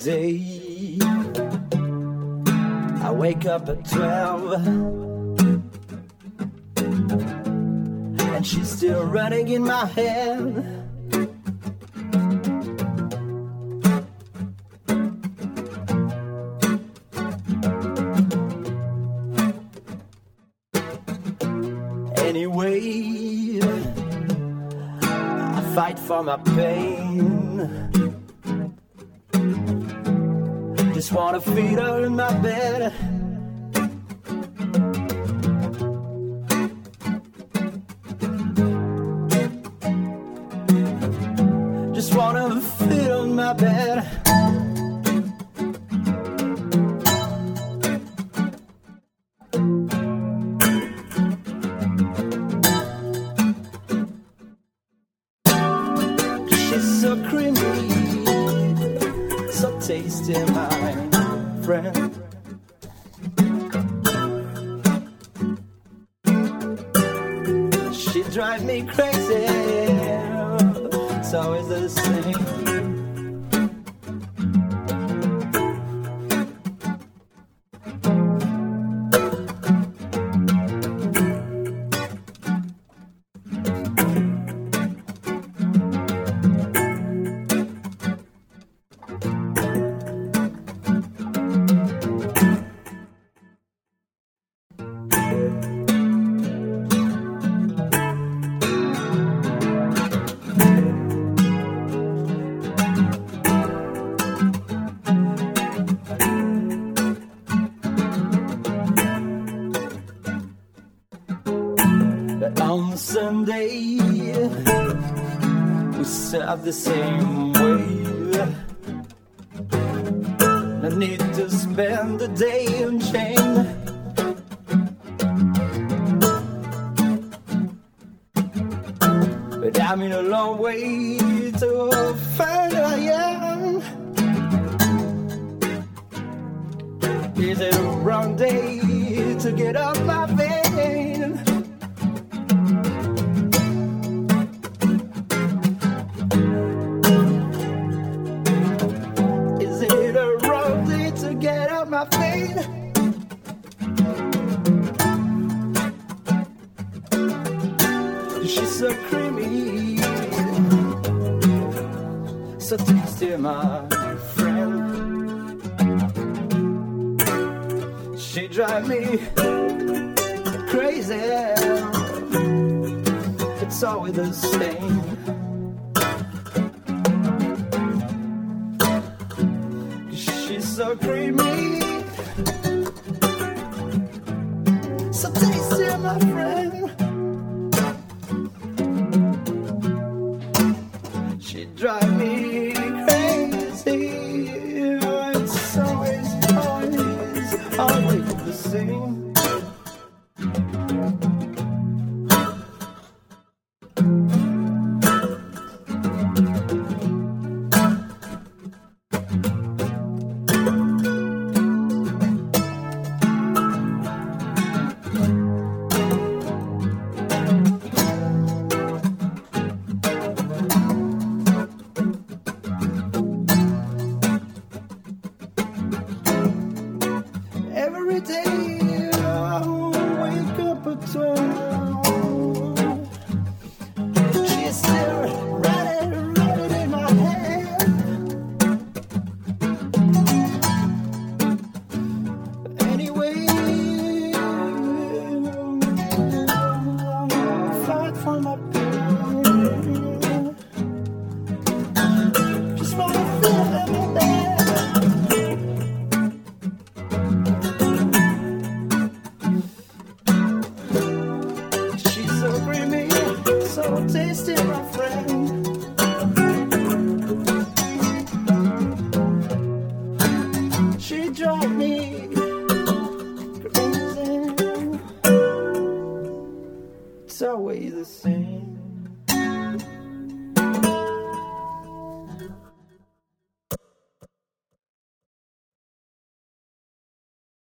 I wake up at 12 and she's still running in my head. Anyway, I fight for my pain. Just wanna feed her in my bed. Just wanna feed on my bed. She's so creamy, so tasty, my friend. She drives me crazy. It's always the same. On Sunday, we serve the same way. No need to spend the day in chain. But I'm in a long way to find who I am. Is it a wrong day to get off my vein? She's so creamy, so tasty, my friend. She drive me crazy. It's always the same. She's so creamy, so tasty, at twelve.